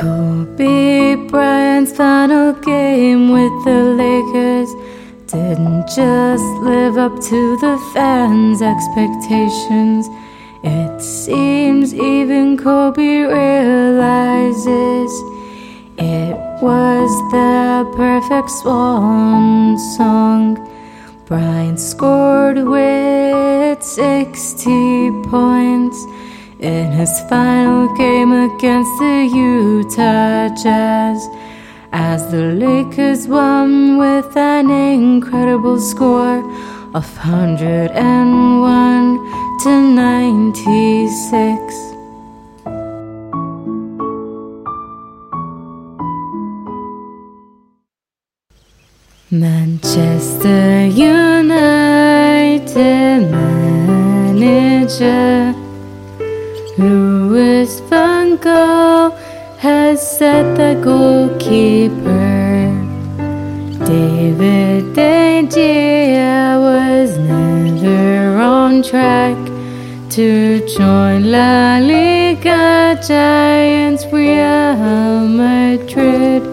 Kobe Bryant's final game with the Lakers didn't just live up to the fans' expectations. It seems even Kobe realizes it was the perfect swan song. Bryant scored with 60 points in his final game against the Utah Jazz. As the Lakers won with an incredible score of 101 to 96. Manchester United manager Louis van Gaal has set the goalkeeper. David De Gea was never on track to join La Liga giants Real Madrid.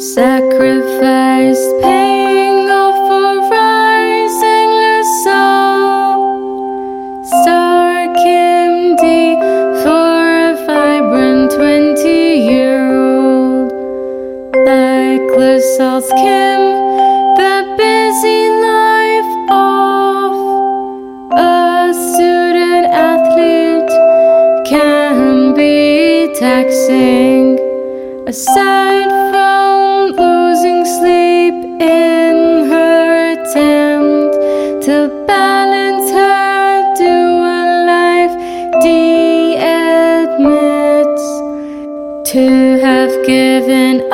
Sacrifice paying off for rising LaSalle. Star Kim Dy for a vibrant 20 year old. Like LaSalle's Kim, the busy life of a student athlete can be taxing. Aside from losing sleep in her attempt to balance her dual life. Dy admits to have given